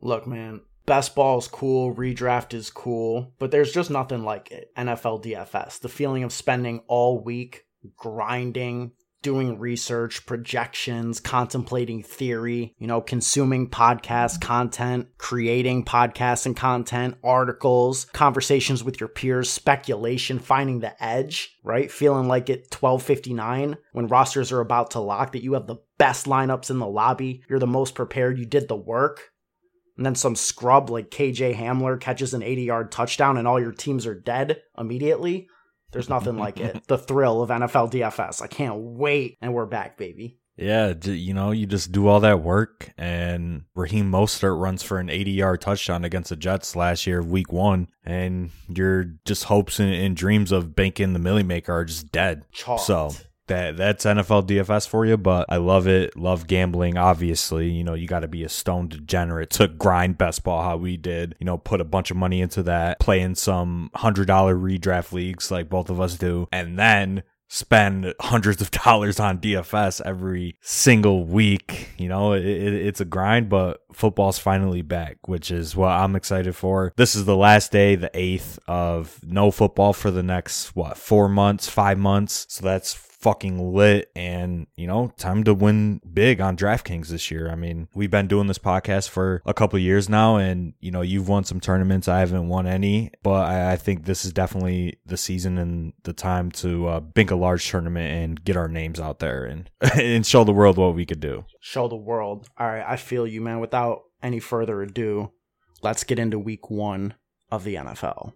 Look, man, best ball is cool, redraft is cool, but there's just nothing like it. NFL DFS. The feeling of spending all week grinding, doing research, projections, contemplating theory, you know, consuming podcast content, creating podcasts and content, articles, conversations with your peers, speculation, finding the edge, right? Feeling like at 1259 when rosters are about to lock that you have the best lineups in the lobby, you're the most prepared, you did the work. And then some scrub like KJ Hamler catches an 80 yard touchdown and all your teams are dead immediately. There's nothing like it. The thrill of NFL DFS. I can't wait. And we're back, baby. Yeah, you know, you just do all that work, and Raheem Mostert runs for an 80 yard touchdown against the Jets last year, week one, and your just hopes and, and dreams of banking the Millie Maker are just dead. Chalked. So that that's NFL DFS for you, but I love it. Love gambling. Obviously, you know you got to be a stone degenerate to grind best ball how we did. You know, put a bunch of money into that, play in some hundred dollar redraft leagues like both of us do, and then spend hundreds of dollars on DFS every single week. You know, it, it, it's a grind, but football's finally back, which is what I'm excited for. This is the last day, the 8th of no football for the next, what, four months, five months. So that's fucking lit and you know time to win big on DraftKings this year. I mean, we've been doing this podcast for a couple years now and you know you've won some tournaments. I haven't won any, but I, I think this is definitely the season and the time to uh, bink a large tournament and get our names out there and and show the world what we could do. Show the world. All right, I feel you, man. Without any further ado, let's get into week 1 of the NFL.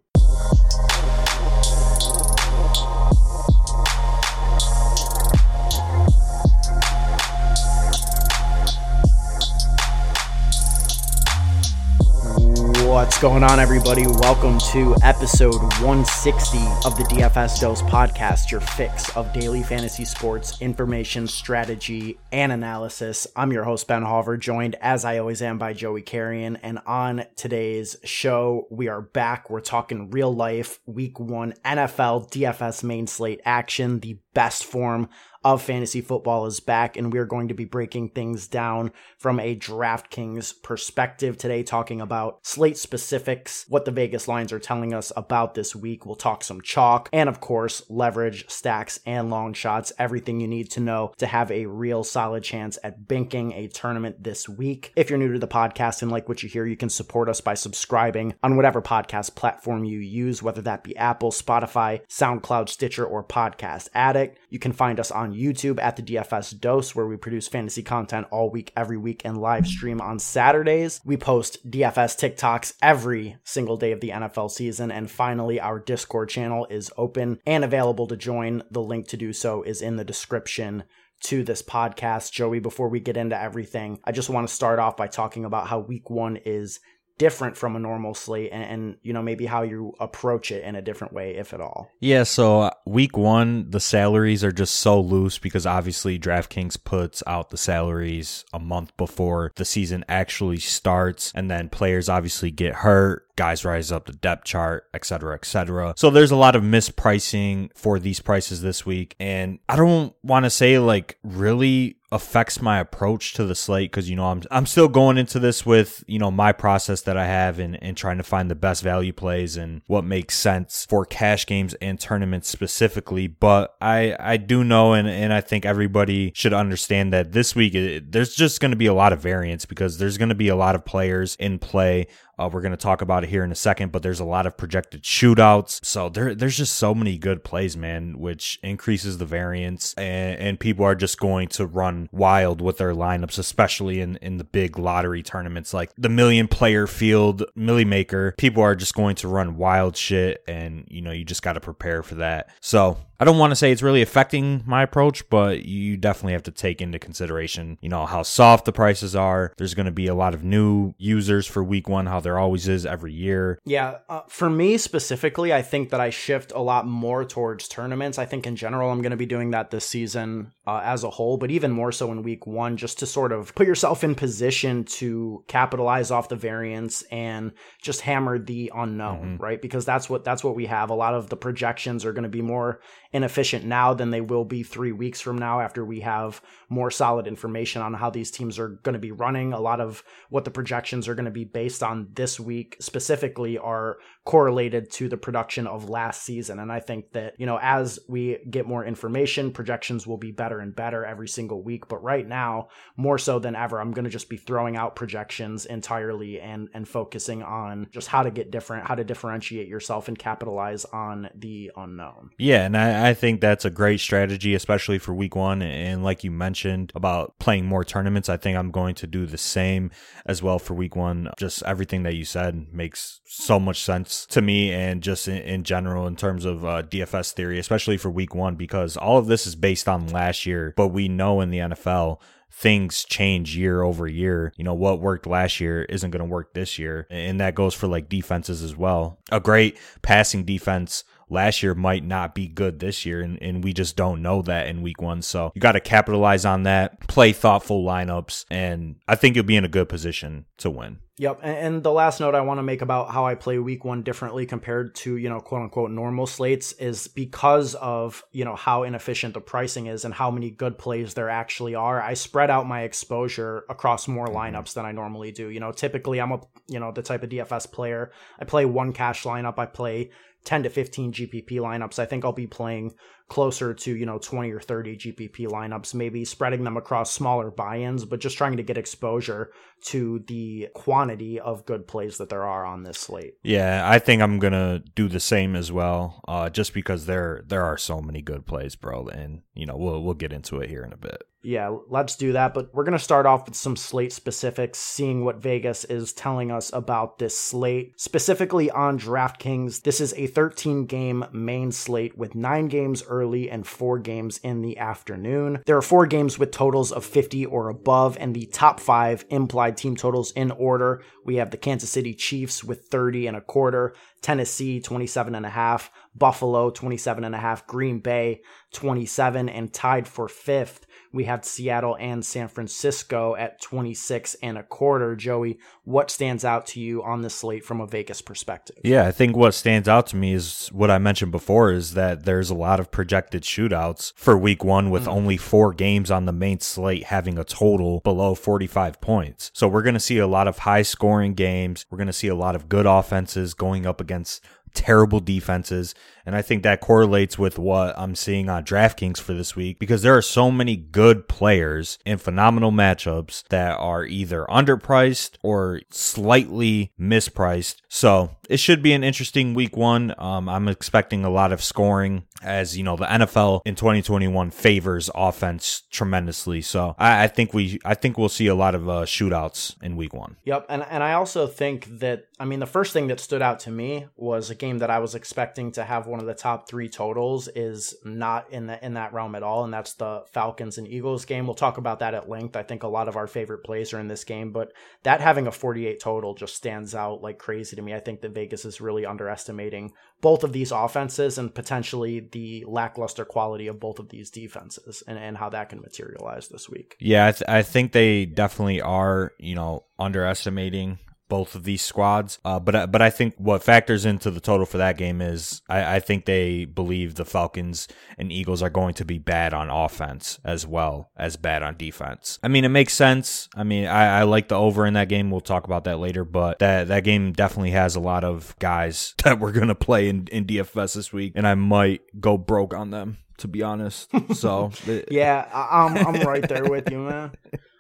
What's going on, everybody? Welcome to episode 160 of the DFS Dose podcast, your fix of daily fantasy sports information, strategy, and analysis. I'm your host, Ben Hauver, joined as I always am by Joey Carrion. And on today's show, we are back. We're talking real life, week one NFL DFS main slate action, the best form of fantasy football is back, and we're going to be breaking things down from a DraftKings perspective today, talking about slate specifics, what the Vegas lines are telling us about this week. We'll talk some chalk, and of course, leverage, stacks, and long shots, everything you need to know to have a real solid chance at banking a tournament this week. If you're new to the podcast and like what you hear, you can support us by subscribing on whatever podcast platform you use, whether that be Apple, Spotify, SoundCloud, Stitcher, or Podcast Addict. You can find us on YouTube at the DFS Dose, where we produce fantasy content all week, every week, and live stream on Saturdays. We post DFS TikToks every single day of the NFL season. And finally, our Discord channel is open and available to join. The link to do so is in the description to this podcast. Joey, before we get into everything, I just want to start off by talking about how week one is different from a normal slate and, and, you know maybe how you approach it in a different way if at all. Yeah so uh, week one the salaries are just so loose because obviously draftkings puts out the salaries a month before the season actually starts and then players obviously get hurt guys rise up the depth chart, et cetera, et cetera. So there's a lot of mispricing for these prices this week. And I don't want to say like really affects my approach to the slate because you know I'm I'm still going into this with you know my process that I have and and trying to find the best value plays and what makes sense for cash games and tournaments specifically. But I I do know and and I think everybody should understand that this week it, there's just going to be a lot of variance because there's going to be a lot of players in play uh, we're going to talk about it here in a second, but there's a lot of projected shootouts. So there, there's just so many good plays, man, which increases the variance. And, and people are just going to run wild with their lineups, especially in, in the big lottery tournaments like the million player field, Millie Maker. People are just going to run wild shit. And, you know, you just got to prepare for that. So I don't want to say it's really affecting my approach, but you definitely have to take into consideration, you know, how soft the prices are. There's going to be a lot of new users for week one, how there always is every year. Yeah. Uh, for me specifically, I think that I shift a lot more towards tournaments. I think in general, I'm going to be doing that this season uh, as a whole, but even more so in week one, just to sort of put yourself in position to capitalize off the variance and just hammer the unknown, mm-hmm. right? Because that's what that's what we have. A lot of the projections are going to be more inefficient now than they will be three weeks from now after we have more solid information on how these teams are going to be running. A lot of what the projections are going to be based on this week specifically are correlated to the production of last season. And I think that, you know, as we get more information, projections will be better and better every single week. But right now, more so than ever, I'm going to just be throwing out projections entirely and, and focusing on just how to get different, how to differentiate yourself and capitalize on the unknown. Yeah. And I, I think that's a great strategy, especially for week one. And like you mentioned about playing more tournaments, I think I'm going to do the same as well for week one. Just everything that you said makes so much sense to me and just in, in general in terms of uh, DFS theory, especially for week one, because all of this is based on last year. But we know in the NFL, things change year over year. You know, what worked last year isn't going to work this year. And that goes for like defenses as well. A great passing defense last year might not be good this year, and, and we just don't know that in week one. So you got to capitalize on that, play thoughtful lineups, and I think you'll be in a good position to win. Yep. And the last note I want to make about how I play week one differently compared to, you know, quote unquote normal slates is because of, you know, how inefficient the pricing is and how many good plays there actually are. I spread out my exposure across more mm-hmm. lineups than I normally do. You know, typically I'm a, you know, the type of DFS player. I play one cash lineup. I play 10 to 15 GPP lineups. I think I'll be playing closer to, you know, 20 or 30 GPP lineups, maybe spreading them across smaller buy-ins, but just trying to get exposure to the quantity of good plays that there are on this slate. Yeah, I think I'm going to do the same as well, uh, just because there there are so many good plays, bro, and you know, we'll we'll get into it here in a bit. Yeah, let's do that. But we're going to start off with some slate specifics, seeing what Vegas is telling us about this slate. Specifically on DraftKings, this is a 13 game main slate with nine games early and four games in the afternoon. There are four games with totals of 50 or above, and the top five implied team totals in order. We have the Kansas City Chiefs with 30 and a quarter, Tennessee 27 and a half, Buffalo 27 and a half, Green Bay 27, and tied for fifth we have Seattle and San Francisco at 26 and a quarter. Joey, what stands out to you on the slate from a Vegas perspective? Yeah, I think what stands out to me is what I mentioned before is that there's a lot of projected shootouts for week one with mm. only four games on the main slate having a total below 45 points. So we're going to see a lot of high scoring games. We're going to see a lot of good offenses going up against terrible defenses. And I think that correlates with what I'm seeing on DraftKings for this week because there are so many good players in phenomenal matchups that are either underpriced or slightly mispriced. So it should be an interesting week one. Um, I'm expecting a lot of scoring as you know the NFL in 2021 favors offense tremendously. So I, I think we I think we'll see a lot of uh, shootouts in week one. Yep, and and I also think that I mean the first thing that stood out to me was a game that I was expecting to have one of the top three totals is not in the in that realm at all, and that's the Falcons and Eagles game. We'll talk about that at length. I think a lot of our favorite plays are in this game, but that having a 48 total just stands out like crazy to me. I think that Vegas is really underestimating both of these offenses and potentially the lackluster quality of both of these defenses and, and how that can materialize this week. Yeah, I, th- I think they definitely are, you know, underestimating both of these squads. Uh, but but I think what factors into the total for that game is I, I, think they believe the Falcons and Eagles are going to be bad on offense as well as bad on defense. I mean, it makes sense. I mean, I, I like the over in that game. We'll talk about that later. But that that game definitely has a lot of guys that we're gonna play in, in DFS this week, and I might go broke on them to be honest. So yeah, I'm I'm right there with you, man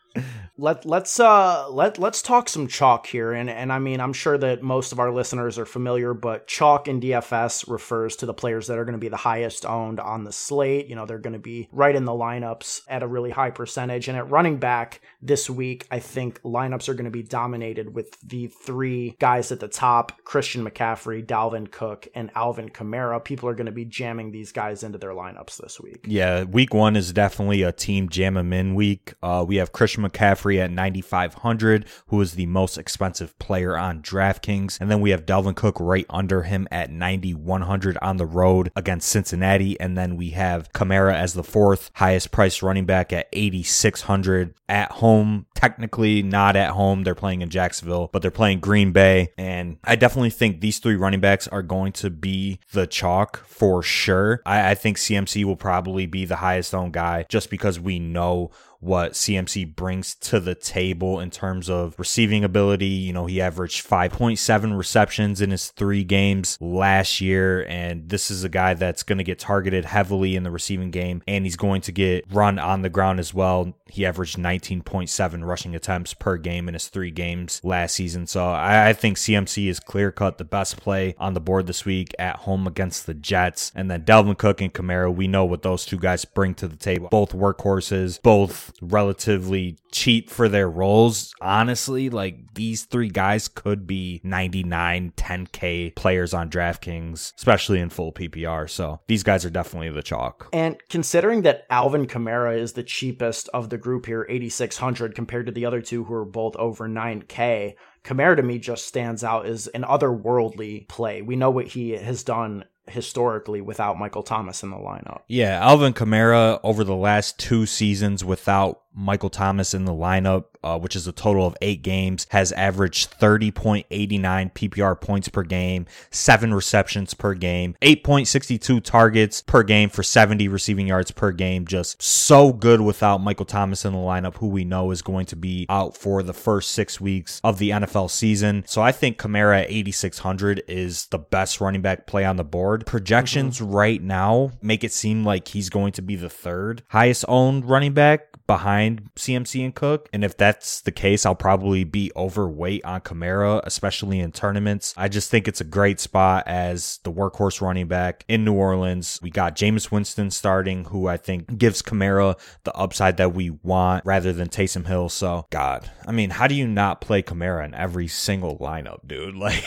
let let's uh let let's talk some chalk here and and I mean I'm sure that most of our listeners are familiar but chalk in DFS refers to the players that are going to be the highest owned on the slate. You know they're going to be right in the lineups at a really high percentage and at running back this week I think lineups are going to be dominated with the three guys at the top Christian McCaffrey Dalvin Cook and Alvin Kamara. People are going to be jamming these guys into their lineups this week. Yeah week 1 is definitely a team jam in week. Uh we have Christian McCaffrey at 9,500, who is the most expensive player on DraftKings. And then we have Dalvin Cook right under him at 9,100 on the road against Cincinnati. And then we have Kamara as the fourth highest priced running back at 8,600 at home. Technically not at home. They're playing in Jacksonville, but they're playing Green Bay. And I definitely think these three running backs are going to be the chalk for sure. I, I think CMC will probably be the highest owned guy just because we know what CMC brings to the table in terms of receiving ability. You know, he averaged 5.7 receptions in his three games last year, and this is a guy that's going to get targeted heavily in the receiving game, and he's going to get run on the ground as well. He averaged 19.7 rushing attempts per game in his three games last season. So I, I think CMC is clear cut the best play on the board this week at home against the Jets. And then Dalvin Cook and Kamara, we know what those two guys bring to the table. Both workhorses, both relatively cheap for their roles. Honestly, like these three guys could be 99, 10K players on DraftKings, especially in full PPR. So these guys are definitely the chalk. And considering that Alvin Kamara is the cheapest of the group here, 8,600 compared to the other two who are both over 9K, Kamara to me just stands out as an otherworldly play. We know what he has done historically without Michael Thomas in the lineup. Yeah, Alvin Kamara over the last two seasons without Michael Thomas in the lineup, uh, which is a total of eight games, has averaged 30.89 PPR points per game, seven receptions per game, 8.62 targets per game for 70 receiving yards per game. Just so good without Michael Thomas in the lineup, who we know is going to be out for the first six weeks of the NFL season. So I think Kamara at 8,600 is the best running back play on the board. Projections mm-hmm. right now make it seem like he's going to be the third highest owned running back behind CMC and Cook. And if that's the case, I'll probably be overweight on Kamara, especially in tournaments. I just think it's a great spot as the workhorse running back in New Orleans. We got Jameis Winston starting, who I think gives Kamara the upside that we want rather than Taysom Hill. So, God, I mean, how do you not play Kamara in every single lineup, dude? Like,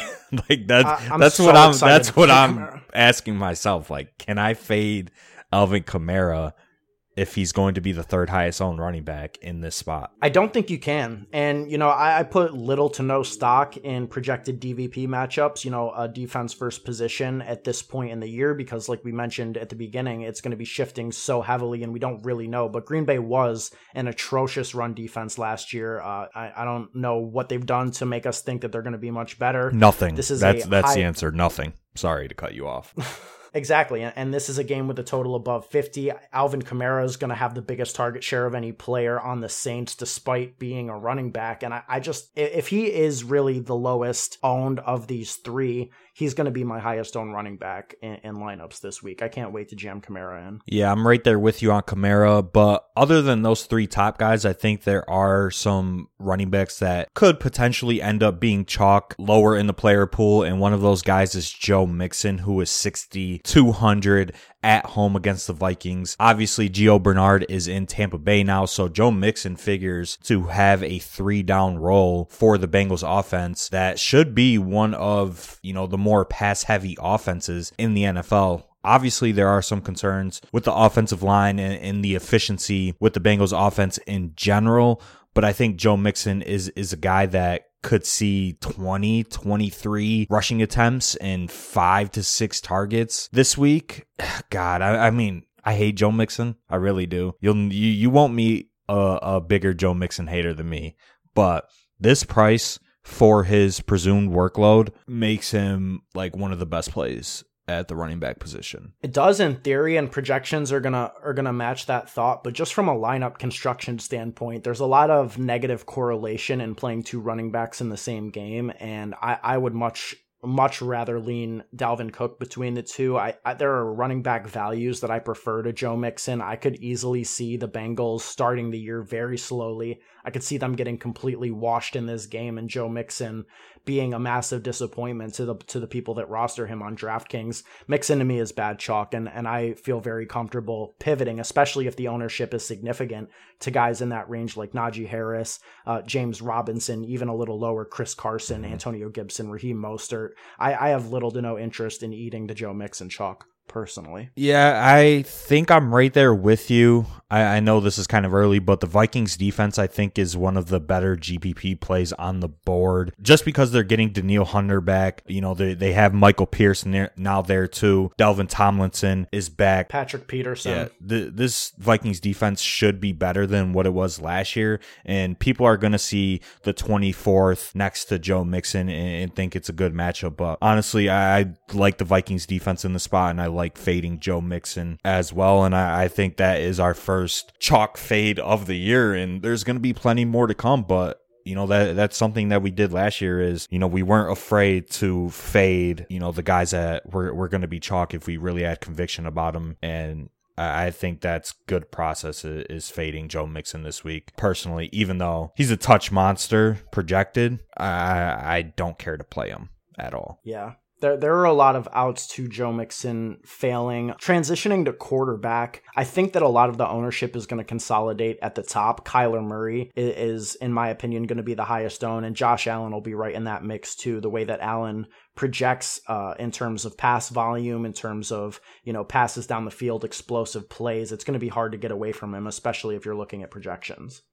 like that's that's so what I'm that's what I'm Kamara. asking myself. Like, can I fade Alvin Kamara? If he's going to be the third highest owned running back in this spot. I don't think you can. And, you know, I, I, put little to no stock in projected DVP matchups, you know, a defense first position at this point in the year, because, like we mentioned at the beginning, it's going to be shifting so heavily and we don't really know. But Green Bay was an atrocious run defense last year. Uh, I, I, don't know what they've done to make us think that they're going to be much better. Nothing. This is that's, that's high- the answer. Nothing. Sorry to cut you off. Exactly. And this is a game with a total above 50. Alvin Kamara is going to have the biggest target share of any player on the Saints, despite being a running back. And I, I just, if he is really the lowest owned of these three, he's going to be my highest owned running back in, in, lineups this week. I can't wait to jam Kamara in. Yeah, I'm right there with you on Kamara. But other than those three top guys, I think there are some running backs that could potentially end up being chalk lower in the player pool. And one of those guys is Joe Mixon, who is 6,200 at home against the Vikings. Obviously, Gio Bernard is in Tampa Bay now, so Joe Mixon figures to have a three down role for the Bengals offense that should be one of, you know, the more pass heavy offenses in the NFL. Obviously, there are some concerns with the offensive line and, and, the efficiency with the Bengals offense in general. But I think Joe Mixon is is a guy that could see 20, 23 rushing attempts and five to six targets this week. God, I, I mean, I hate Joe Mixon. I really do. You'll you, you won't meet a, a bigger Joe Mixon hater than me. But this price for his presumed workload makes him like one of the best plays at the running back position. It does in theory and projections are to are to match that thought, but just from a lineup construction standpoint, there's a lot of negative correlation in playing two running backs in the same game and I I would much much rather lean Dalvin Cook between the two. I, I, there are running back values that I prefer to Joe Mixon. I could easily see the Bengals starting the year very slowly. I could see them getting completely washed in this game and Joe Mixon being a massive disappointment to the to the people that roster him on DraftKings. Mixon to me is bad chalk, and and I feel very comfortable pivoting, especially if the ownership is significant to guys in that range like Najee Harris, uh, James Robinson, even a little lower, Chris Carson, mm-hmm. Antonio Gibson, Raheem Mostert. I, I have little to no interest in eating the Joe Mixon chalk. Personally. Yeah, I think I'm right there with you. I, I, know this is kind of early, but the Vikings defense, I think, is one of the better GPP plays on the board just because they're getting Danielle Hunter back. You know, they, they have Michael Pierce now there too. Dalvin Tomlinson is back. Patrick Peterson. Yeah, the, this Vikings defense should be better than what it was last year. And people are going to see the 24th next to Joe Mixon and, and think it's a good matchup. But honestly, I, I like the Vikings defense in the spot and I like fading Joe Mixon as well. And I, I think that is our first chalk fade of the year, and there's going to be plenty more to come. But you know that that's something that we did last year is you know we weren't afraid to fade you know the guys that were, were going to be chalk if we really had conviction about them and I think that's good process is fading Joe Mixon this week. Personally, even though he's a touch monster projected, I I don't care to play him at all. Yeah there there are a lot of outs to Joe Mixon failing. Transitioning to quarterback, I think that a lot of the ownership is going to consolidate at the top. Kyler Murray is, in my opinion, going to be the highest owned, and Josh Allen will be right in that mix too. The way that Allen projects uh, in terms of pass volume, in terms of you know passes down the field, explosive plays, it's going to be hard to get away from him, especially if you're looking at projections.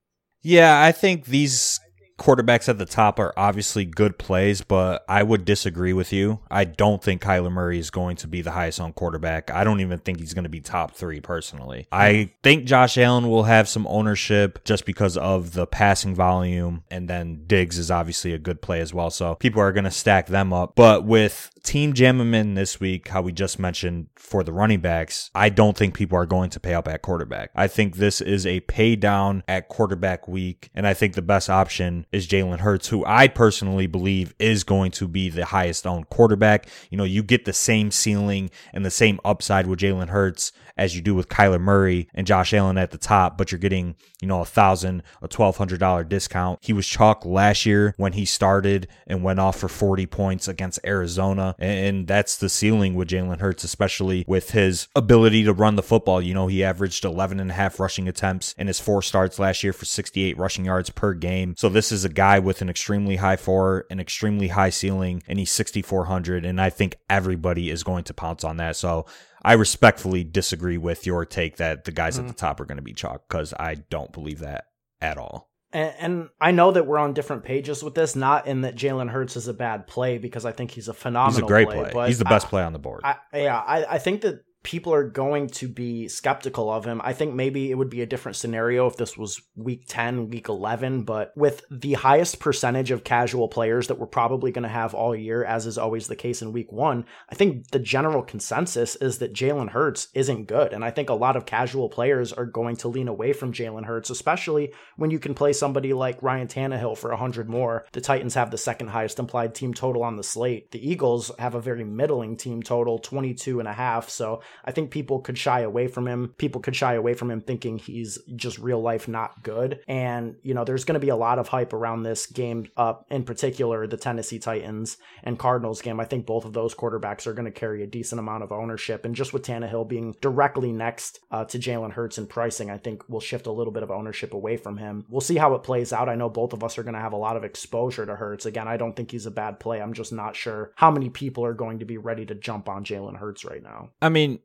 Yeah, I think these quarterbacks at the top are obviously good plays, but I would disagree with you. I don't think Kyler Murray is going to be the highest on quarterback. I don't even think he's going to be top three personally. I think Josh Allen will have some ownership just because of the passing volume, and then Diggs is obviously a good play as well. So people are going to stack them up. But with Team Jammerman this week, how we just mentioned for the running backs, I don't think people are going to pay up at quarterback. I think this is a pay down at quarterback week, and I think the best option is Jalen Hurts, who I personally believe is going to be the highest owned quarterback. You know, you get the same ceiling and the same upside with Jalen Hurts as you do with Kyler Murray and Josh Allen at the top, but you're getting, you know, a thousand, a twelve hundred dollar discount. He was chalk last year when he started and went off for 40 points against Arizona. And that's the ceiling with Jalen Hurts, especially with his ability to run the football. You know, he averaged 11 and a half rushing attempts in his four starts last year for 68 rushing yards per game. So this is a guy with an extremely high floor, an extremely high ceiling, and he's 6,400. And I think everybody is going to pounce on that. So I respectfully disagree with your take that the guys mm-hmm. at the top are going to be chalk because I don't believe that at all. And, and, I know that we're on different pages with this, not in that Jalen Hurts is a bad play because I think he's a phenomenal. He's a great play. play. He's the best I, play on the board. I, yeah, I, I think that people are going to be skeptical of him. I think maybe it would be a different scenario if this was week 10, week 11, but with the highest percentage of casual players that we're probably going to have all year, as is always the case in week one, I think the general consensus is that Jalen Hurts isn't good. And I think a lot of casual players are going to lean away from Jalen Hurts, especially when you can play somebody like Ryan Tannehill for 100 more. The Titans have the second highest implied team total on the slate. The Eagles have a very middling team total, 22 and a half. So I think people could shy away from him. People could shy away from him thinking he's just real life not good. And, you know, there's going to be a lot of hype around this game, uh, in particular, the Tennessee Titans and Cardinals game. I think both of those quarterbacks are going to carry a decent amount of ownership. And just with Tannehill being directly next uh, to Jalen Hurts in pricing, I think we'll shift a little bit of ownership away from him. We'll see how it plays out. I know both of us are going to have a lot of exposure to Hurts. Again, I don't think he's a bad play. I'm just not sure how many people are going to be ready to jump on Jalen Hurts right now. I mean,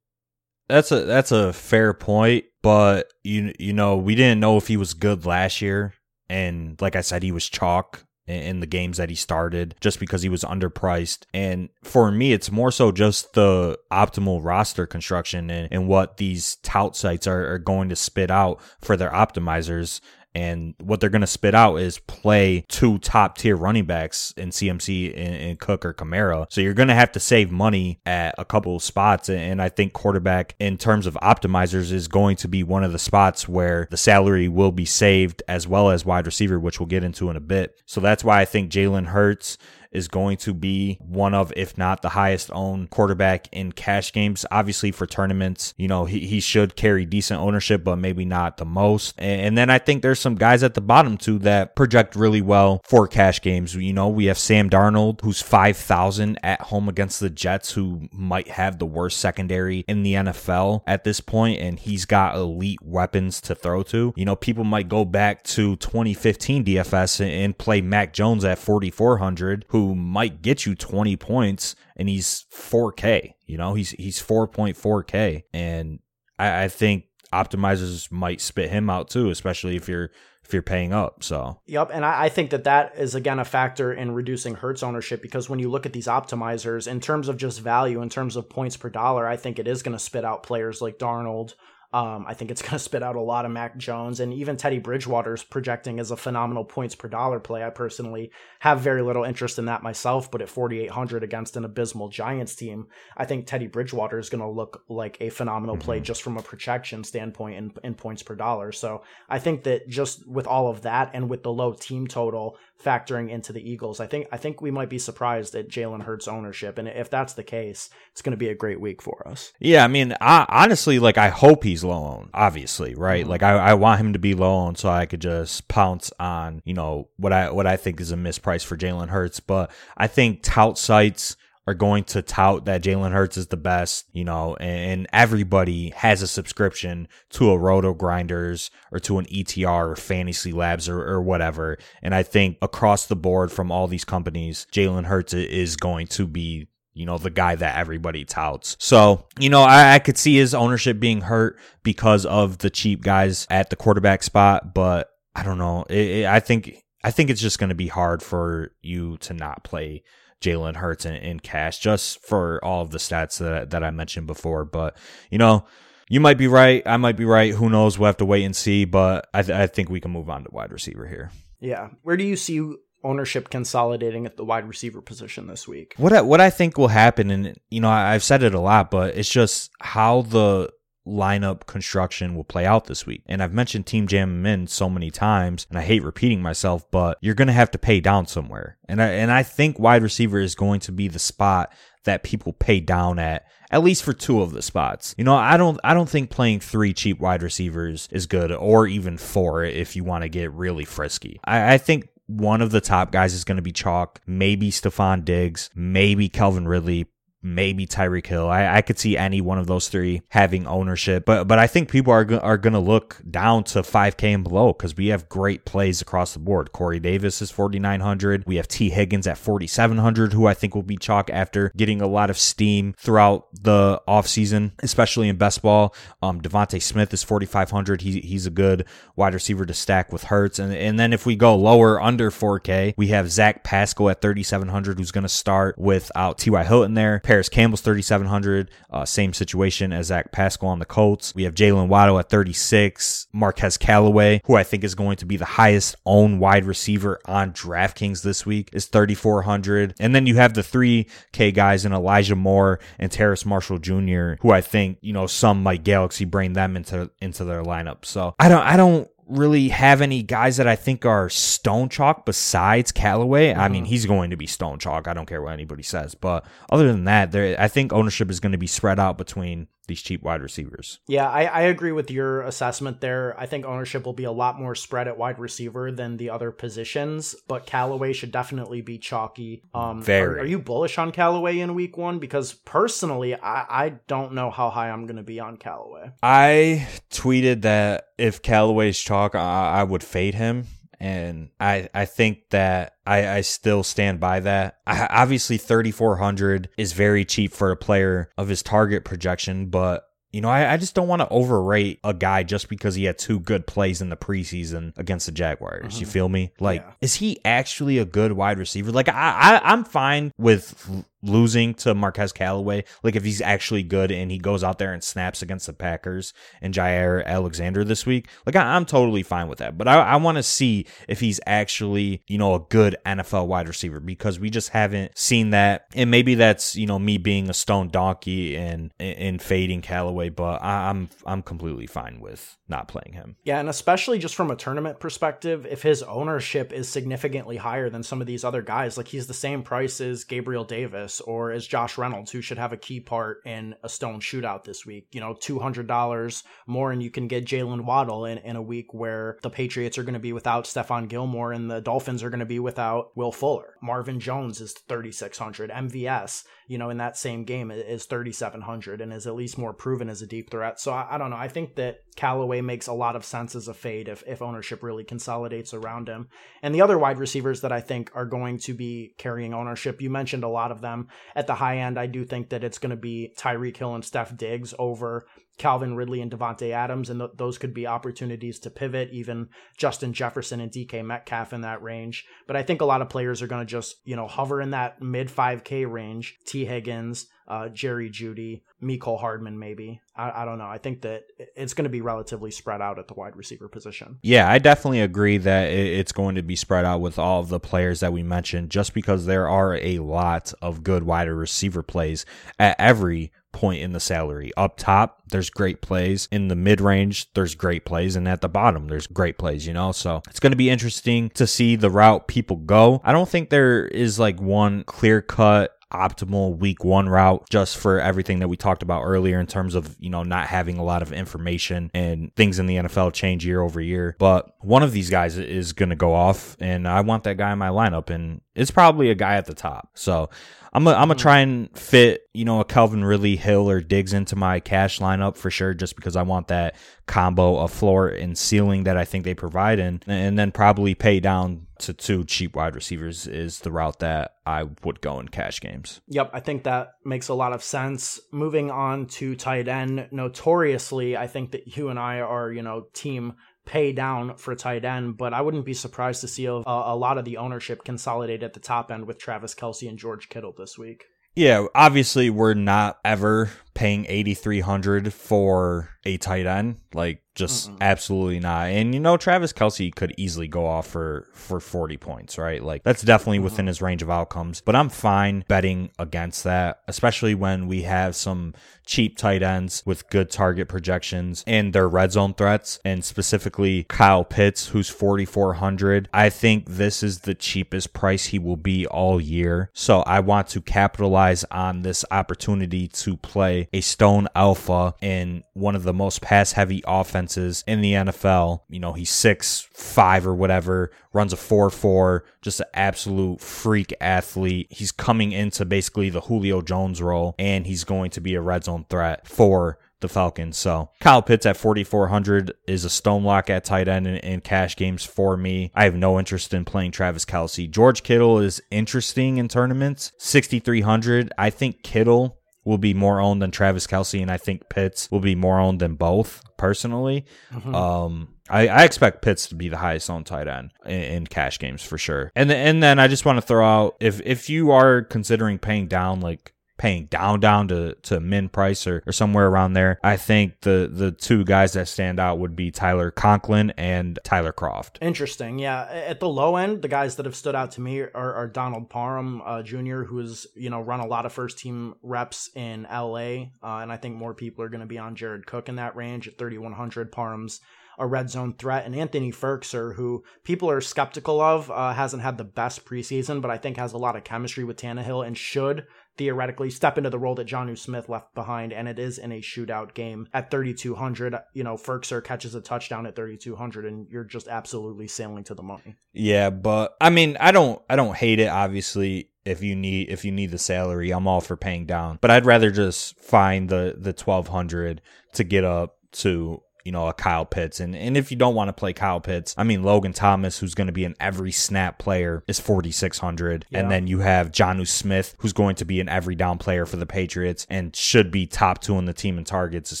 that's a that's a fair point, but you you know we didn't know if he was good last year, and like I said, he was chalk in the games that he started just because he was underpriced. And for me, it's more so just the optimal roster construction and, and what these tout sites are, are going to spit out for their optimizers. And what they're going to spit out is play two top tier running backs in CMC and, Cook or Kamara. So you're going to have to save money at a couple spots. And I think quarterback, in terms of optimizers, is going to be one of the spots where the salary will be saved as well as wide receiver, which we'll get into in a bit. So that's why I think Jalen Hurts is going to be one of, if not the highest owned quarterback in cash games. Obviously, for tournaments, you know, he, he should carry decent ownership, but maybe not the most. And, and then I think there's some guys at the bottom too that project really well for cash games. You know, we have Sam Darnold, who's 5,000 at home against the Jets, who might have the worst secondary in the NFL at this point, and he's got elite weapons to throw to. You know, people might go back to 2015 DFS and play Mac Jones at 4,400, who might get you 20 points and he's 4K. You know, he's he's 4.4K. And I, I think optimizers might spit him out too, especially if you're if you're paying up. So, yep. And I, I, think that that is, again, a factor in reducing Hurts ownership because when you look at these optimizers in terms of just value, in terms of points per dollar, I think it is going to spit out players like Darnold, um, I think it's going to spit out a lot of Mac Jones and even Teddy Bridgewater's projecting as a phenomenal points per dollar play. I personally have very little interest in that myself, but at 4,800 against an abysmal Giants team, I think Teddy Bridgewater is going to look like a phenomenal mm-hmm. play just from a projection standpoint in, in points per dollar. So I think that just with all of that and with the low team total, factoring into the Eagles. I think I think we might be surprised at Jalen Hurts' ownership, and if that's the case, it's going to be a great week for us. Yeah, I mean, I, honestly, like I hope he's low owned. Obviously, right? Mm-hmm. Like I, I want him to be low owned so I could just pounce on you know what I what I think is a misprice for Jalen Hurts. But I think tout sites are going to tout that Jalen Hurts is the best, you know, and everybody has a subscription to a RotoGrinders or to an ETR or Fantasy Labs or, or whatever. And I think across the board from all these companies, Jalen Hurts is going to be you know, the guy that everybody touts. So, you know, I, I, could see his ownership being hurt because of the cheap guys at the quarterback spot, but I don't know. It, it, I think I think it's just going to be hard for you to not play Jalen Hurts in, in cash just for all of the stats that that I mentioned before. But you know, you might be right. I might be right. Who knows? We'll have to wait and see. But I, th- I think we can move on to wide receiver here. Yeah. Where do you see ownership consolidating at the wide receiver position this week? What I, what I think will happen, and you know, I've said it a lot, but it's just how the lineup construction will play out this week. And I've mentioned team jam in so many times, and I hate repeating myself, but you're going to have to pay down somewhere. And I, and I think wide receiver is going to be the spot that people pay down at at least for two of the spots. You know, I don't I don't think playing three cheap wide receivers is good or even four if you want to get really frisky. I, I think one of the top guys is going to be chalk, maybe Stefon Diggs, maybe Calvin Ridley, maybe Tyreek Hill. I, I could see any one of those three having ownership, but but I think people are are going to look down to 5K and below because we have great plays across the board. Corey Davis is 4,900. We have Tee Higgins at 4,700, who I think will be chalk after getting a lot of steam throughout the offseason, especially in best ball. Um, DeVonta Smith is 4,500. He, he's a good wide receiver to stack with Hurts. And, and then if we go lower under 4K, we have Zach Pascal at 3,700, who's going to start without T.Y. Hilton there. Parris Campbell's 3,700. Uh, same situation as Zach Pascal on the Colts. We have Jaylen Waddle at 36. Marquez Callaway, who I think is going to be the highest owned wide receiver on DraftKings this week, is 3,400. And then you have the 3K guys in Elijah Moore and Terrace Marshall Jr., who I think, you know, some might galaxy brain them into, into their lineup. So I don't, I don't, really have any guys that I think are stone chalk besides Callaway. Mm-hmm. I mean, mm-hmm. he's going to be stone chalk. I don't care what anybody says. But other than that, there I think ownership is going to be spread out between these cheap wide receivers. Yeah, I, I agree with your assessment there. I think ownership will be a lot more spread at wide receiver than the other positions, but Callaway should definitely be chalky. Um, Very. Are, are you bullish on Callaway in week one? Because personally, I, I don't know how high I'm going to be on Callaway. I tweeted that if Callaway's chalk, I, I would fade him and I I think that I, I still stand by that. I, obviously, thirty four hundred is very cheap for a player of his target projection, but you know, I, I just don't want to overrate a guy just because he had two good plays in the preseason against the Jaguars. You uh-huh. feel me? Like, yeah. is he actually a good wide receiver? Like, I, I I'm fine with losing to Marquez Callaway, like if he's actually good and he goes out there and snaps against the Packers and Jaire Alexander this week, like I, am totally fine with that. But I, I want to see if he's actually, you know, a good NFL wide receiver because we just haven't seen that. And maybe that's, you know, me being a stone donkey and and fading Callaway, but I, I'm I'm completely fine with not playing him. Yeah, and especially just from a tournament perspective, if his ownership is significantly higher than some of these other guys, like he's the same price as Gabriel Davis Phillips or as Josh Reynolds, who should have a key part in a Stone shootout this week. You know, $200 more, and you can get Jaylen Waddle in, in a week where the Patriots are going to be without Stephon Gilmore and the Dolphins are going to be without Will Fuller. Marvin Jones is 3,600. MVS, you know, in that same game is 3,700 and is at least more proven as a deep threat. So I, I don't know. I think that Callaway makes a lot of sense as a fade if, if ownership really consolidates around him. And the other wide receivers that I think are going to be carrying ownership, you mentioned a lot of them at the high end. I do think that it's going to be Tyreek Hill and Steph Diggs over Calvin Ridley and Davante Adams, and th- those could be opportunities to pivot. Even Justin Jefferson and DK Metcalf in that range. But I think a lot of players are going to just you know hover in that mid 5K range. Tee Higgins, uh, Jerry Jeudy, Mecole Hardman, maybe. I, I don't know. I think that it's going to be relatively spread out at the wide receiver position. Yeah, I definitely agree that it's going to be spread out with all of the players that we mentioned, just because there are a lot of good wide receiver plays at every point in the salary. Up top, there's great plays. In the mid range, there's great plays. And at the bottom, there's great plays, you know? So it's going to be interesting to see the route people go. I don't think there is like one clear cut optimal week one route just for everything that we talked about earlier in terms of, you know, not having a lot of information and things in the NFL change year over year. But one of these guys is going to go off and I want that guy in my lineup and it's probably a guy at the top. So I'm gonna I'm gonna mm. try and fit you know a Calvin Ridley Hill or Diggs into my cash lineup for sure, just because I want that combo of floor and ceiling that I think they provide, and and then probably pay down to two cheap wide receivers is the route that I would go in cash games. Yep, I think that makes a lot of sense. Moving on to tight end, notoriously, I think that you and I are you know team pay down for tight end, but I wouldn't be surprised to see a, a lot of the ownership consolidate at the top end with Travis Kelce and George Kittle this week. Yeah, obviously we're not ever paying 8300 for a tight end. Like just Mm-mm. absolutely not. And you know, Travis Kelce could easily go off for for 40 points, right? Like that's definitely mm-hmm. within his range of outcomes. But I'm fine betting against that, especially when we have some cheap tight ends with good target projections and their red zone threats, and specifically Kyle Pitts, who's 4,400. I think this is the cheapest price he will be all year. So I want to capitalize on this opportunity to play a stone alpha in one of the most pass heavy offenses in the NFL. You know, he's six five or whatever, runs a four four, just an absolute freak athlete. He's coming into basically the Julio Jones role, and he's going to be a red zone threat for the Falcons. So Kyle Pitts at 4,400 is a stone lock at tight end in, in, cash games for me. I have no interest in playing Travis Kelce. George Kittle is interesting in tournaments. 6,300. I think Kittle will be more owned than Travis Kelce, and I think Pitts will be more owned than both. Personally, mm-hmm. um, I, I, expect Pitts to be the highest owned tight end in, in cash games for sure. And and then I just want to throw out if if you are considering paying down like paying down down to, to min price or, or somewhere around there. I think the the two guys that stand out would be Tyler Conklin and Tyler Kroft. Interesting. Yeah. At the low end, the guys that have stood out to me are, are Donald Parham uh, Jr., who has, you know, run a lot of first team reps in LA. Uh, and I think more people are going to be on Jared Cook in that range at 3,100. Parham's a red zone threat. And Anthony Firkser, who people are skeptical of, uh, hasn't had the best preseason, but I think has a lot of chemistry with Tannehill and should theoretically step into the role that Jonnu Smith left behind, and it is in a shootout game at 3,200. You know, Firkser catches a touchdown at 3,200, and you're just absolutely sailing to the money. Yeah, but I mean, I don't, I don't hate it. Obviously, if you need, if you need the salary, I'm all for paying down. But I'd rather just find the the 1,200 to get up to you know, a Kyle Pitts. And, and if you don't want to play Kyle Pitts, I mean, Logan Thomas, who's going to be an every snap player, is 4,600. Yeah. And then you have Jonnu Smith, who's going to be an every down player for the Patriots and should be top two in the team in targets, is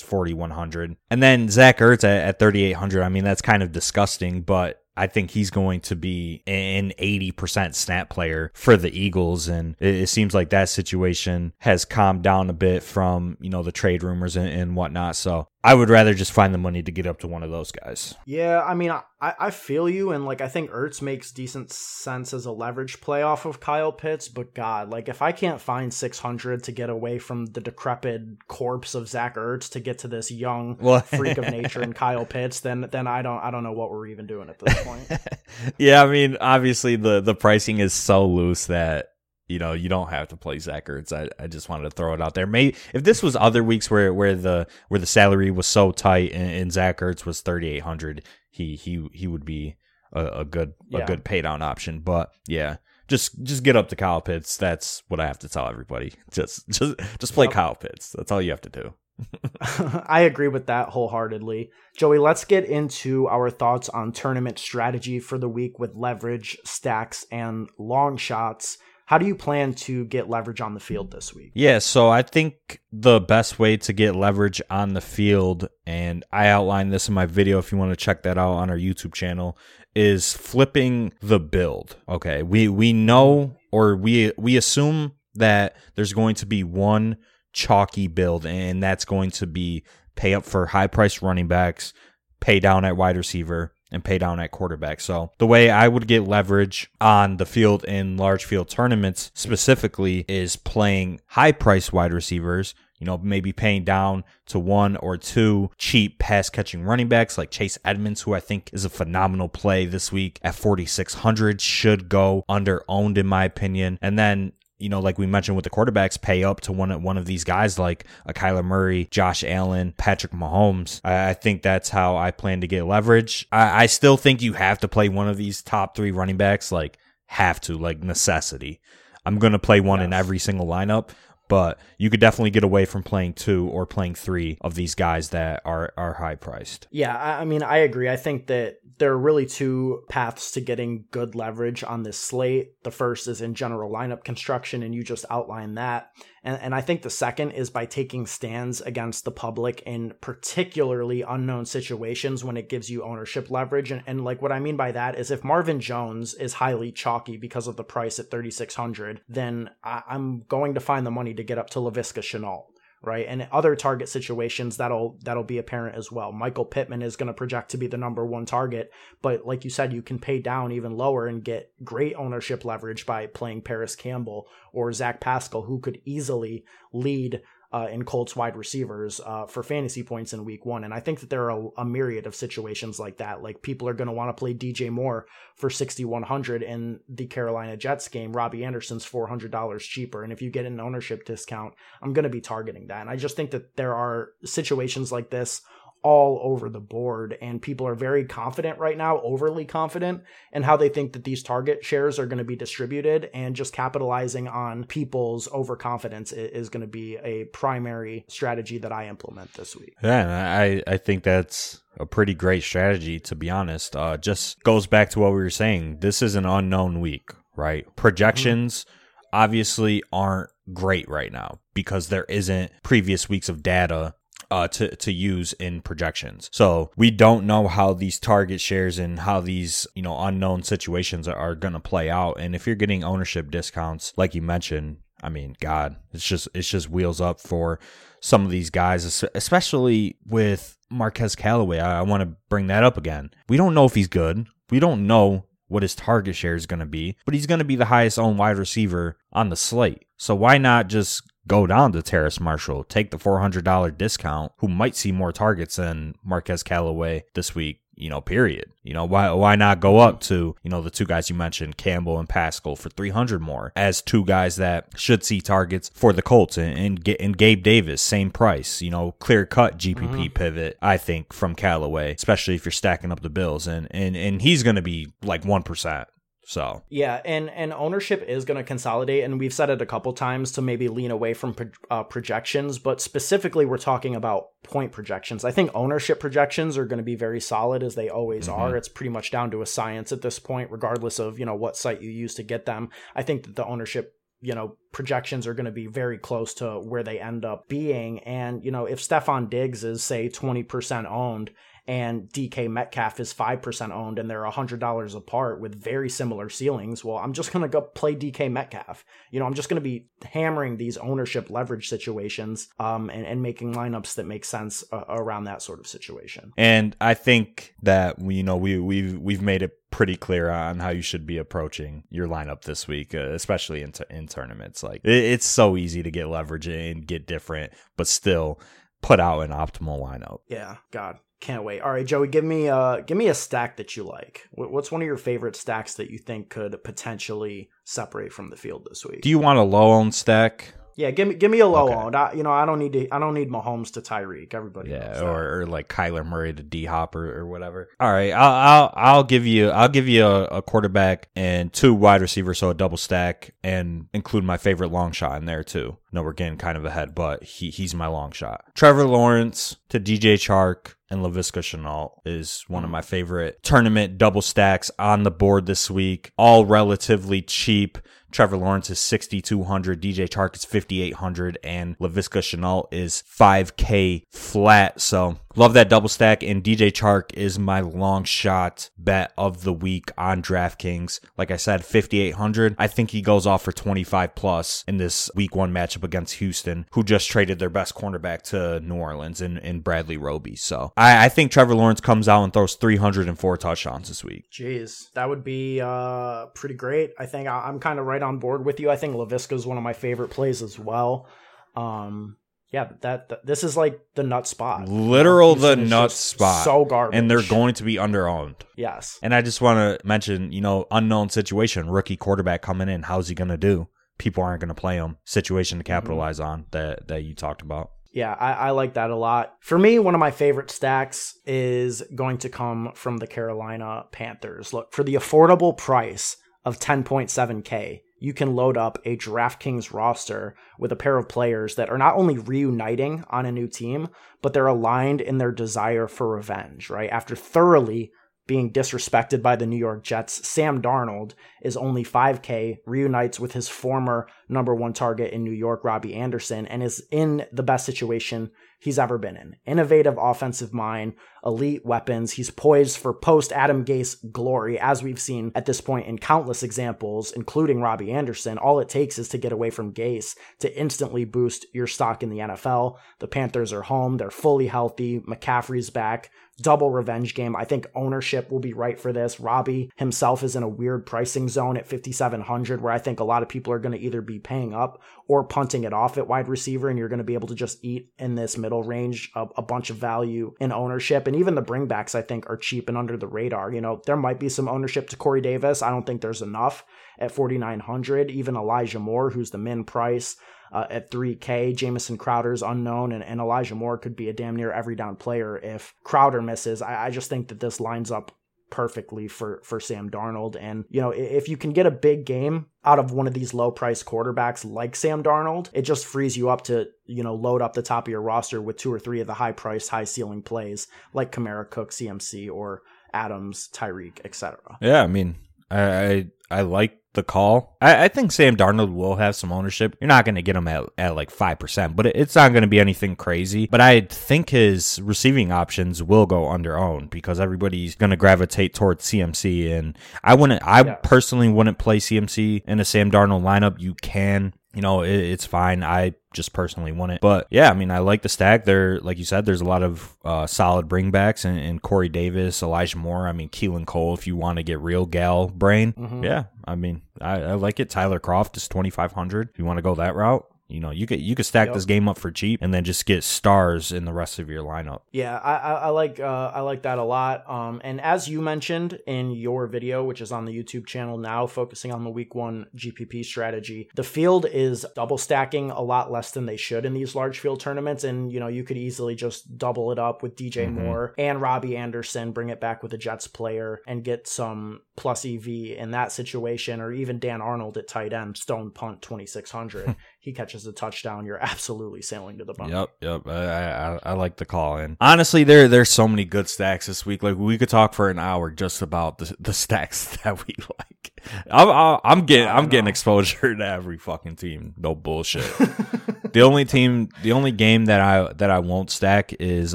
4,100. And then Zach Ertz at, at 3,800. I mean, that's kind of disgusting, but I think he's going to be an 80% snap player for the Eagles. And it, it, seems like that situation has calmed down a bit from, you know, the trade rumors and, and whatnot. So I would rather just find the money to get up to one of those guys. Yeah, I mean, I, I feel you, and like I think Ertz makes decent sense as a leverage play off of Kyle Pitts, but God, like if I can't find six hundred to get away from the decrepit corpse of Zach Ertz to get to this young well, freak of nature and Kyle Pitts, then then I don't I don't know what we're even doing at this point. yeah, I mean, obviously the the pricing is so loose that you know, you don't have to play Zach Ertz. I, I just wanted to throw it out there. Maybe if this was other weeks where where the where the salary was so tight and, and Zach Ertz was thirty eight hundred, he he he would be a, a good yeah. a good pay down option. But yeah, just just get up to Kyle Pitts. That's what I have to tell everybody. Just just just play yep. Kyle Pitts. That's all you have to do. I agree with that wholeheartedly. Joey, let's get into our thoughts on tournament strategy for the week with leverage, stacks, and long shots. How do you plan to get leverage on the field this week? Yeah, so I think the best way to get leverage on the field, and I outlined this in my video if you want to check that out on our YouTube channel, is flipping the build. Okay. We we know or we we assume that there's going to be one chalky build, and that's going to be pay up for high priced running backs, pay down at wide receiver, and pay down at quarterback. So the way I would get leverage on the field in large field tournaments specifically is playing high price wide receivers. You know, maybe paying down to one or two cheap pass catching running backs like Chase Edmonds, who I think is a phenomenal play this week at 4,600, should go under owned in my opinion. And then you know, like we mentioned with the quarterbacks, pay up to one one of these guys like a Kyler Murray, Josh Allen, Patrick Mahomes. I, I think that's how I plan to get leverage. I, I, still think you have to play one of these top three running backs, like have to, like necessity. I'm gonna play one yes. in every single lineup, but you could definitely get away from playing two or playing three of these guys that are are high priced. Yeah, I mean, I agree. I think that there are really two paths to getting good leverage on this slate. The first is in general lineup construction, and you just outlined that. And, and I think the second is by taking stands against the public in particularly unknown situations when it gives you ownership leverage. And, and like what I mean by that is if Marvin Jones is highly chalky because of the price at 3,600, then I, I'm going to find the money to get up to Laviska Shenault right? And other target situations that'll that'll be apparent as well. Michael Pittman is going to project to be the number one target, but like you said, you can pay down even lower and get great ownership leverage by playing Parris Campbell or Zach Pascal, who could easily lead uh, in Colts wide receivers uh, for fantasy points in week one. And I think that there are a, a myriad of situations like that. Like people are going to want to play DJ Moore for 6,100 in the Carolina Jets game. Robbie Anderson's $400 cheaper. And if you get an ownership discount, I'm going to be targeting that. And I just think that there are situations like this all over the board and people are very confident right now overly confident in how they think that these target shares are going to be distributed and just capitalizing on people's overconfidence is going to be a primary strategy that i implement this week. Yeah i i think that's a pretty great strategy to be honest. Uh just goes back to what we were saying. This is an unknown week right? Projections mm-hmm. obviously aren't great right now because there isn't previous weeks of data uh, to to use in projections. So we don't know how these target shares and how these you know unknown situations are, are going to play out. And if you're getting ownership discounts, like you mentioned, I mean, God, it's just it's just wheels up for some of these guys, especially with Marquez Callaway. I, I want to bring that up again. We don't know if he's good. We don't know what his target share is going to be, but he's going to be the highest owned wide receiver on the slate. So why not just go down to Terrace Marshall, take the $400 discount, who might see more targets than Marquez Callaway this week, you know, period. You know, why why not go up to, you know, the two guys you mentioned, Campbell and Pascal for 300 more as two guys that should see targets for the Colts and and, and Gabe Davis, same price, you know, clear cut GPP mm-hmm. pivot, I think from Callaway, especially if you're stacking up the bills and and and he's going to be like 1%. So yeah, and and ownership is going to consolidate, and we've said it a couple times to maybe lean away from pro- uh, projections, but specifically we're talking about point projections. I think ownership projections are going to be very solid as they always mm-hmm. are. It's pretty much down to a science at this point, regardless of you know what site you use to get them. I think that the ownership you know projections are going to be very close to where they end up being and you know if Stefon Diggs is say 20% owned and DK Metcalf is 5% owned and they're $100 apart with very similar ceilings, well, I'm just going to go play DK Metcalf. You know, I'm just going to be hammering these ownership leverage situations um, and, and making lineups that make sense uh, around that sort of situation. And I think that, you know, we, we've, we've made it pretty clear on how you should be approaching your lineup this week, uh, especially in, t- in tournaments. Like it, it's so easy to get leverage and get different, but still put out an optimal lineup. Yeah, God. Can't wait. All right, Joey, give me uh give me a stack that you like. What's one of your favorite stacks that you think could potentially separate from the field this week? Do you want a low owned stack? Yeah, give me give me a low okay. owned. I, you know, I don't need to. I don't need Mahomes to Tyreek. Everybody, yeah, or, or, like Kyler Murray to D Hop or, or whatever. All right, I'll, I'll I'll give you I'll give you a, a, quarterback and two wide receivers, so a double stack, and include my favorite long shot in there too. No, we're getting kind of ahead, but he he's my long shot. Trevor Lawrence to DJ Chark and Laviska Shenault is one of mm. my favorite tournament double stacks on the board this week. All relatively cheap. Trevor Lawrence is 6,200, DJ Chark is 5,800, and Laviska Shenault is 5K flat. So love that double stack. And DJ Chark is my long shot bet of the week on DraftKings. Like I said, 5,800. I think he goes off for 25 plus in this week one matchup against Houston, who just traded their best cornerback to New Orleans in, in Bradley Roby. So I, I think Trevor Lawrence comes out and throws 304 touchdowns this week. Jeez, that would be uh, pretty great. I think I, am kind of right on board with you. I think Laviska is one of my favorite plays as well. Um, yeah, that, that, this is like the nut spot. Literal the nut spot. So garbage. And they're going to be underowned. Yes. And I just want to mention, you know, unknown situation, rookie quarterback coming in. How's he going to do? People aren't going to play him. Situation to mm-hmm. capitalize mm-hmm. on that that you talked about. Yeah, I, I, like that a lot. For me, one of my favorite stacks is going to come from the Carolina Panthers. Look, for the affordable price of 10.7K, you can load up a DraftKings roster with a pair of players that are not only reuniting on a new team, but they're aligned in their desire for revenge, right? After thoroughly being disrespected by the New York Jets, Sam Darnold is only 5K, reunites with his former number one target in New York, Robbie Anderson, and is in the best situation he's ever been in. Innovative offensive mind, elite weapons. He's poised for post Adam Gase glory, as we've seen at this point in countless examples, including Robbie Anderson. All it takes is to get away from Gase to instantly boost your stock in the NFL. The Panthers are home. They're fully healthy. McCaffrey's back double revenge game. I think ownership will be right for this. Robbie himself is in a weird pricing zone at 5,700 where I think a lot of people are going to either be paying up or punting it off at wide receiver, and you're going to be able to just eat in this middle range a, a bunch of value in ownership. And even the bringbacks, I think, are cheap and under the radar. You know, there might be some ownership to Corey Davis. I don't think there's enough at 4,900. Even Elijah Moore, who's the min price uh, at 3K. Jamison Crowder's unknown, and, and Elijah Moore could be a damn near every down player if Crowder misses. I, I just think that this lines up perfectly for for Sam Darnold. And you know, if you can get a big game out of one of these low price quarterbacks like Sam Darnold, it just frees you up to you know load up the top of your roster with two or three of the high priced, high ceiling plays like Kamara, Cook, CMC, or Adams, Tyreek, etc. Yeah, I mean, I, I I like the call. I, I, think Sam Darnold will have some ownership. You're not going to get him at, at like 5%, but it's not going to be anything crazy. But I think his receiving options will go under own because everybody's going to gravitate towards CMC. And I wouldn't, I yeah. personally wouldn't play CMC in a Sam Darnold lineup. You can you know, it, it's fine. I just personally want it. But yeah, I mean, I like the stack. There, like you said, there's a lot of uh, solid bringbacks and, and Corey Davis, Elijah Moore. I mean, Keelan Cole, if you want to get real gal brain. Mm-hmm. Yeah, I mean, I, I, like it. Tyler Kroft is 2,500. If you want to go that route, you know, you could you could stack yep. this game up for cheap and then just get stars in the rest of your lineup. Yeah, I, I, I like uh, I like that a lot. Um, and as you mentioned in your video, which is on the YouTube channel now, focusing on the Week One GPP strategy, the field is double stacking a lot less than they should in these large field tournaments. And you know, you could easily just double it up with DJ mm-hmm. Moore and Robbie Anderson, bring it back with a Jets player, and get some plus EV in that situation, or even Dan Arnold at tight end, stone punt twenty six hundred. he catches a touchdown, you're absolutely sailing to the bottom. Yep, yep. I, I, I like the call in. Honestly, there there's so many good stacks this week. Like we could talk for an hour just about the the stacks that we like. I'm I'm getting I'm getting exposure to every fucking team. No bullshit. the only team, the only game that I that I won't stack is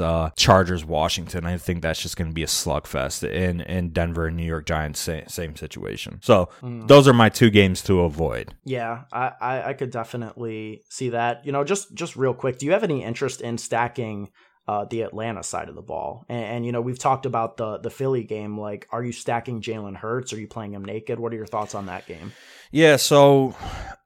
uh Chargers Washington. I think that's just going to be a slugfest. In in Denver and New York Giants, same, same situation. So mm. those are my two games to avoid. Yeah, I, I I could definitely see that. You know, just just real quick, do you have any interest in stacking? Uh, the Atlanta side of the ball. And, and, you know, we've talked about the the Philly game. Like, are you stacking Jalen Hurts? Are you playing him naked? What are your thoughts on that game? Yeah, so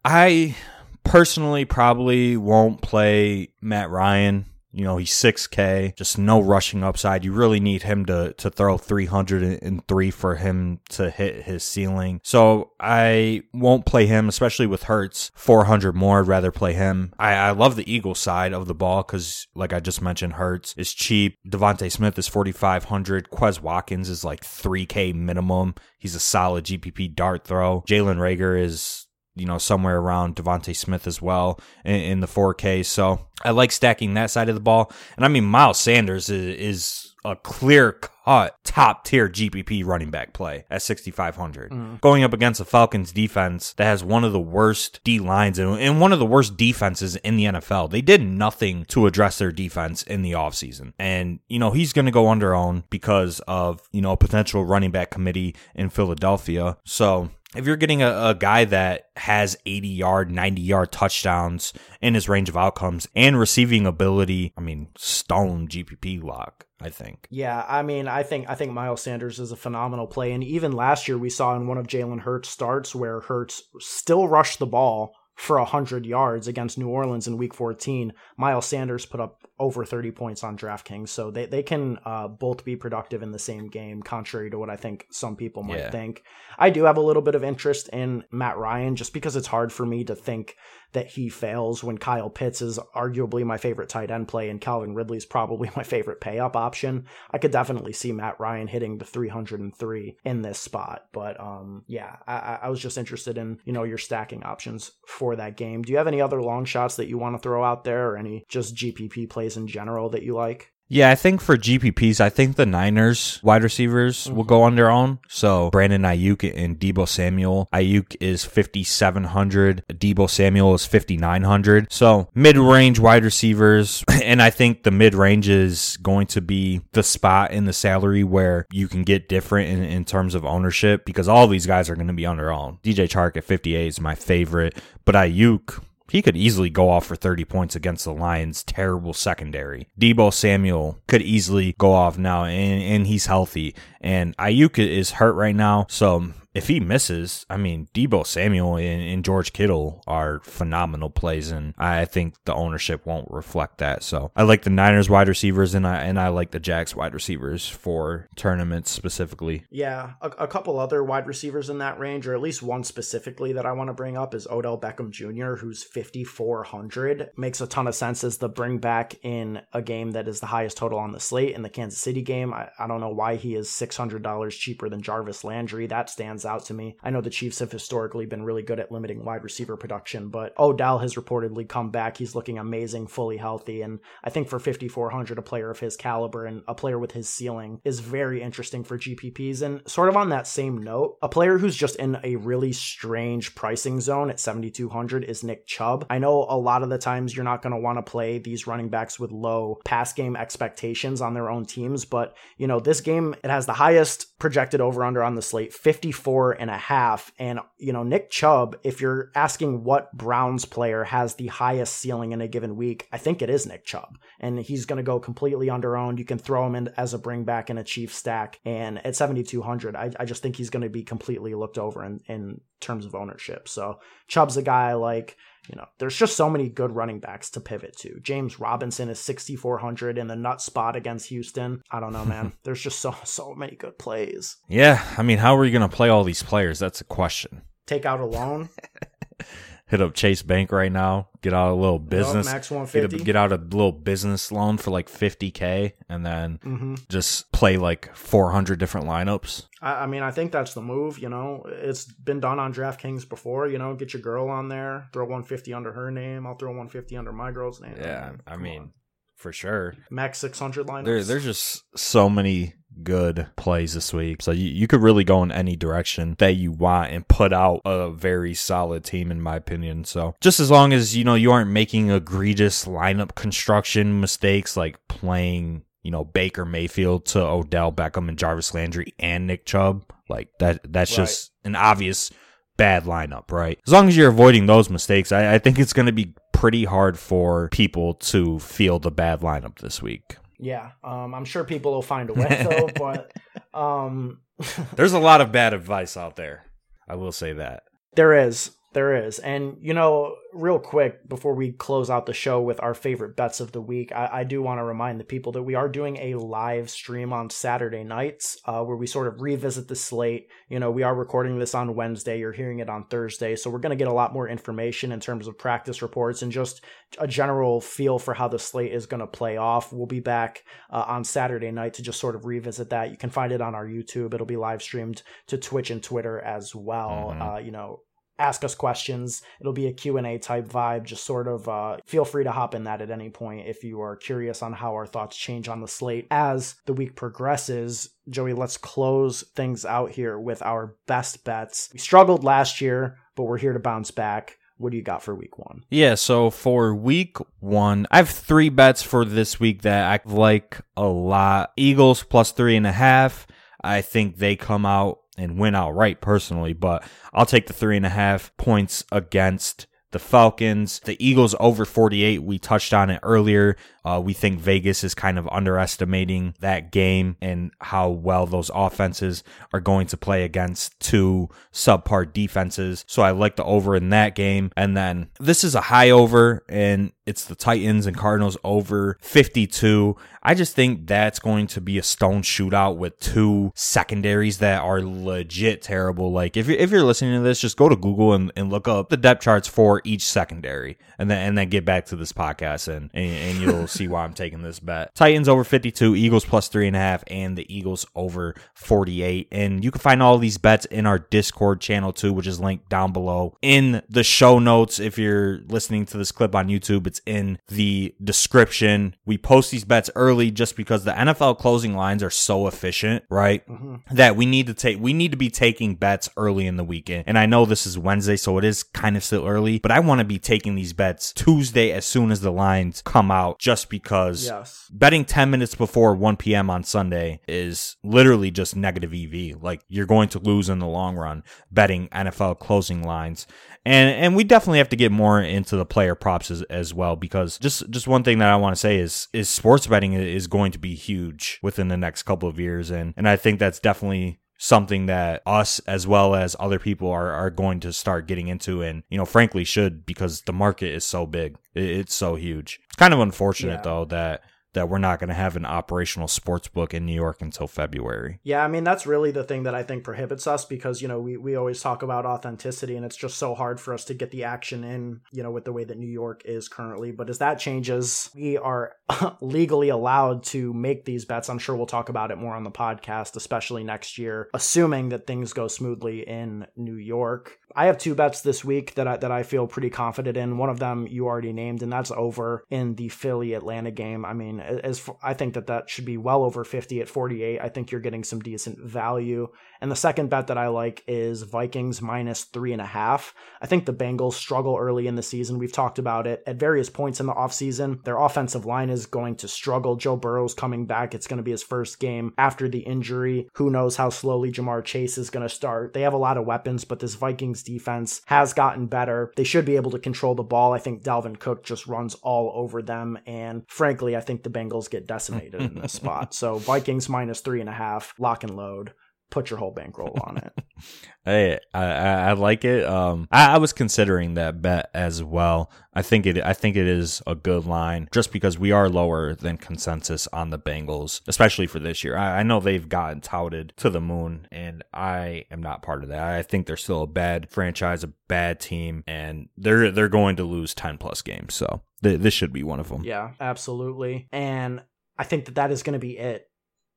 I personally probably won't play Matt Ryan You know, he's 6K, just no rushing upside. You really need him to, to throw 303 for him to hit his ceiling. So I won't play him, especially with Hurts. 400 more, I'd rather play him. I, I love the Eagle side of the ball because, like I just mentioned, Hurts is cheap. DeVonta Smith is 4,500. Quez Watkins is like 3K minimum. He's a solid GPP dart throw. Jalen Reagor is you know, somewhere around DeVonta Smith as well in, in, the 4K. So I like stacking that side of the ball. And I mean, Miles Sanders is, is a clear cut top tier GPP running back play at 6,500. Mm. Going up against the Falcons defense that has one of the worst D lines and, and one of the worst defenses in the NFL. They did nothing to address their defense in the offseason. And, you know, he's going to go under own because of, you know, a potential running back committee in Philadelphia. So if you're getting a, a, guy that has 80 yard, 90 yard touchdowns in his range of outcomes and receiving ability, I mean, stone GPP lock, I think. Yeah, I mean, I think I think Miles Sanders is a phenomenal play, and even last year we saw in one of Jalen Hurts' starts where Hurts still rushed the ball for 100 yards against New Orleans in week 14. Miles Sanders put up over 30 points on DraftKings. So they, they can uh, both be productive in the same game, contrary to what I think some people might yeah. think. I do have a little bit of interest in Matt Ryan just because it's hard for me to think that he fails when Kyle Pitts is arguably my favorite tight end play and Calvin Ridley is probably my favorite pay up option. I could definitely see Matt Ryan hitting the 303 in this spot. But um, yeah, I, I was just interested in, you know, your stacking options for that game. Do you have any other long shots that you want to throw out there or any just GPP plays in general that you like? Yeah, I think for GPPs, I think the Niners wide receivers mm-hmm. will go on their own. So Brandon Aiyuk and Deebo Samuel. Aiyuk is 5,700. Deebo Samuel is 5,900. So mid range wide receivers. And I think the mid range is going to be the spot in the salary where you can get different in, in terms of ownership because all these guys are going to be on their own. DJ Chark at 58 is my favorite, but Aiyuk he could easily go off for 30 points against the Lions' terrible secondary. Deebo Samuel could easily go off now, and, and he's healthy. And Aiyuk is hurt right now, so if he misses, I mean, Deebo Samuel and, and, George Kittle are phenomenal plays, and I think the ownership won't reflect that. So I like the Niners wide receivers, and I and I like the Jags wide receivers for tournaments specifically. Yeah, a, a couple other wide receivers in that range, or at least one specifically that I want to bring up is Odell Beckham Jr., who's 5400. Makes a ton of sense as the bring back in a game that is the highest total on the slate in the Kansas City game. I, I don't know why he is $600 cheaper than Jarvis Landry. That stands out to me. I know the Chiefs have historically been really good at limiting wide receiver production, but Odell has reportedly come back. He's looking amazing, fully healthy. And I think for 5,400, a player of his caliber and a player with his ceiling is very interesting for GPPs. And sort of on that same note, a player who's just in a really strange pricing zone at 7,200 is Nick Chubb. I know a lot of the times you're not going to want to play these running backs with low pass game expectations on their own teams, but you know, this game, it has the highest projected over under on the slate, 54 and a half. And, you know, Nick Chubb, if you're asking what Browns player has the highest ceiling in a given week, I think it is Nick Chubb. And he's going to go completely under owned. You can throw him in as a bring back in a chief stack. And at 7,200, I, I just think he's going to be completely looked over in, in terms of ownership. So Chubb's a guy I like, you know, there's just so many good running backs to pivot to. James Robinson is 6,400 in the nut spot against Houston. I don't know, man. there's just so, so many good plays. Yeah. I mean, how are you going to play all these players? That's a question. Take out a loan. hit up Chase Bank right now, get out a little business, max 150. Get, a, get, out a little business loan for like 50k, and then mm-hmm. just play like 400 different lineups. I, I, mean, I think that's the move. You know, it's been done on DraftKings before. You know, get your girl on there, throw 150 under her name. I'll throw 150 under my girl's name. Yeah, I mean, on. for sure. Max 600 lineups. There, there's just so many good plays this week. So you, you could really go in any direction that you want and put out a very solid team, in my opinion. So just as long as, you know, you aren't making egregious lineup construction mistakes like playing, you know, Baker Mayfield to Odell Beckham and Jarvis Landry and Nick Chubb, like that, that's right. just an obvious bad lineup, right? As long as you're avoiding those mistakes, I, I think it's going to be pretty hard for people to feel the bad lineup this week. Yeah, um, I'm sure people will find a way though. but um, there's a lot of bad advice out there. I will say that there is. There is. And, you know, real quick, before we close out the show with our favorite bets of the week, I, I do want to remind the people that we are doing a live stream on Saturday nights uh, where we sort of revisit the slate. You know, we are recording this on Wednesday. You're hearing it on Thursday. So we're going to get a lot more information in terms of practice reports and just a general feel for how the slate is going to play off. We'll be back uh, on Saturday night to just sort of revisit that. You can find it on our YouTube. It'll be live streamed to Twitch and Twitter as well. Mm-hmm. Uh, you know, ask us questions. It'll be a Q&A type vibe. Just sort of uh, feel free to hop in that at any point if you are curious on how our thoughts change on the slate as the week progresses. Joey, let's close things out here with our best bets. We struggled last year, but we're here to bounce back. What do you got for week one? Yeah, so for week one, I have three bets for this week that I like a lot. Eagles plus three and a half. I think they come out and win outright personally, but I'll take the three and a half points against the Falcons. The Eagles over 48. We touched on it earlier. Uh, we think Vegas is kind of underestimating that game and how well those offenses are going to play against two subpar defenses. So I like the over in that game. And then this is a high over, and it's the Titans and Cardinals over 52. I just think that's going to be a stone shootout with two secondaries that are legit terrible. Like if you're, if you're listening to this, just go to Google and, and look up the depth charts for each secondary and then, and then get back to this podcast and, and, and you'll see why I'm taking this bet. Titans over 52, Eagles plus three and a half, and the Eagles over 48. And you can find all these bets in our Discord channel too, which is linked down below in the show notes. If you're listening to this clip on YouTube, it's in the description. We post these bets early just because the NFL closing lines are so efficient, right? Mm-hmm. That we need to take, we need to be taking bets early in the weekend. And I know this is Wednesday, so it is kind of still early, but I want to be taking these bets Tuesday as soon as the lines come out just because yes. betting 10 minutes before 1 p.m. on Sunday is literally just negative EV. Like you're going to lose in the long run betting NFL closing lines. And and we definitely have to get more into the player props as, as well because just just one thing that I want to say is is sports betting is going to be huge within the next couple of years and and I think that's definitely something that us as well as other people are, are going to start getting into and you know frankly should because the market is so big it's so huge it's kind of unfortunate yeah. though that that we're not going to have an operational sports book in New York until February. Yeah, I mean that's really the thing that I think prohibits us because you know we we always talk about authenticity and it's just so hard for us to get the action in, you know, with the way that New York is currently. But as that changes, we are legally allowed to make these bets. I'm sure we'll talk about it more on the podcast, especially next year, assuming that things go smoothly in New York. I have two bets this week that I that I feel pretty confident in. One of them you already named, and that's over in the Philly Atlanta game. I mean, as I think that that should be well over 50 at 48. I think you're getting some decent value. And the second bet that I like is Vikings minus three and a half. I think the Bengals struggle early in the season. We've talked about it at various points in the offseason. Their offensive line is going to struggle. Joe Burrow's coming back. It's going to be his first game after the injury. Who knows how slowly Ja'Marr Chase is going to start? They have a lot of weapons, but this Vikings defense has gotten better. They should be able to control the ball. I think Dalvin Cook just runs all over them. And frankly, I think the Bengals get decimated in this spot. So Vikings minus three and a half, lock and load put your whole bankroll on it. hey, I, I, like it. Um, I, I, was considering that bet as well. I think it. I think it is a good line, just because we are lower than consensus on the Bengals, especially for this year. I, I know they've gotten touted to the moon, and I am not part of that. I think they're still a bad franchise, a bad team, and they're they're going to lose ten plus games. So th- this should be one of them. Yeah, absolutely. And I think that that is going to be it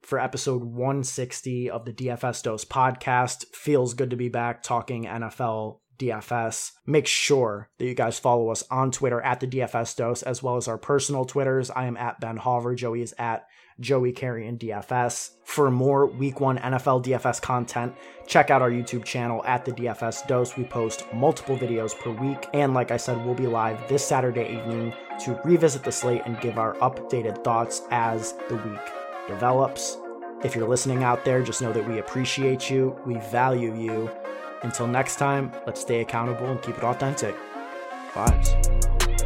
for episode 160 of the DFS Dose podcast. Feels good to be back talking NFL DFS. Make sure that you guys follow us on Twitter at the DFS Dose, as well as our personal Twitters. I am at Ben Hauver. Joey is at Joey Carrion DFS. For more week one NFL DFS content, check out our YouTube channel at the DFS Dose. We post multiple videos per week. And like I said, we'll be live this Saturday evening to revisit the slate and give our updated thoughts as the week develops. If you're listening out there, just know that we appreciate you, we value you. Until next time, let's stay accountable and keep it authentic. Vibes.